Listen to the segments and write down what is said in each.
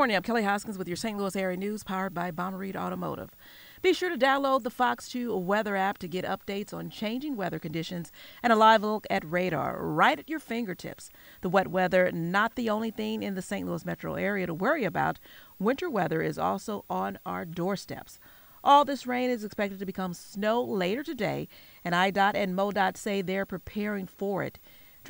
Morning. I'm Kelly Hoskins with your St. Louis area news powered by Bommarito Automotive. Be sure to download the Fox 2 weather app to get updates on changing weather conditions and a live look at radar right at your fingertips. The wet weather, not the only thing in the St. Louis metro area to worry about. Winter weather is also on our doorsteps. All this rain is expected to become snow later today, and IDOT and MoDOT say they're preparing for it.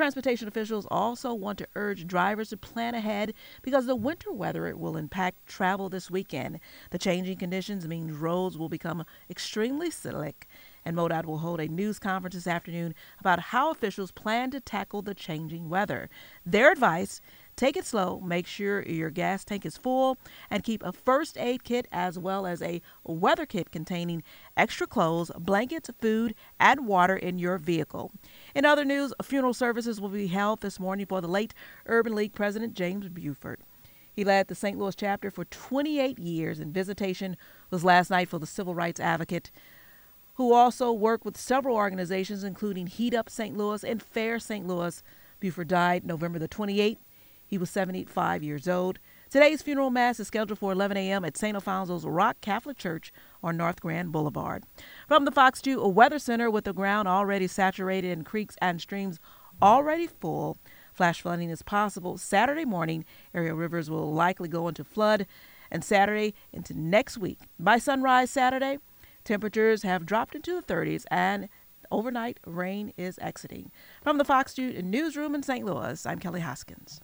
Transportation officials also want to urge drivers to plan ahead because the winter weather will impact travel this weekend. The changing conditions mean roads will become extremely slick, and MoDOT will hold a news conference this afternoon about how officials plan to tackle the changing weather. Their advice Take it slow, make sure your gas tank is full, and keep a first aid kit as well as a weather kit containing extra clothes, blankets, food, and water in your vehicle. In other news, funeral services will be held this morning for the late Urban League president James Buford. He led the St. Louis chapter for 28 years, and visitation was last night for the civil rights advocate who also worked with several organizations, including Heat Up St. Louis and Fair St. Louis. Buford died November the 28th he was 75 years old. Today's funeral mass is scheduled for 11 a.m. at St. Alphonsus Rock Catholic Church on North Grand Boulevard. From the Fox 2 Weather Center, with the ground already saturated and creeks and streams already full, flash flooding is possible. Saturday morning, area rivers will likely go into flood, and Saturday into next week. By sunrise Saturday, temperatures have dropped into the 30s and overnight rain is exiting. From the Fox 2 newsroom in St. Louis, I'm Kelly Hoskins.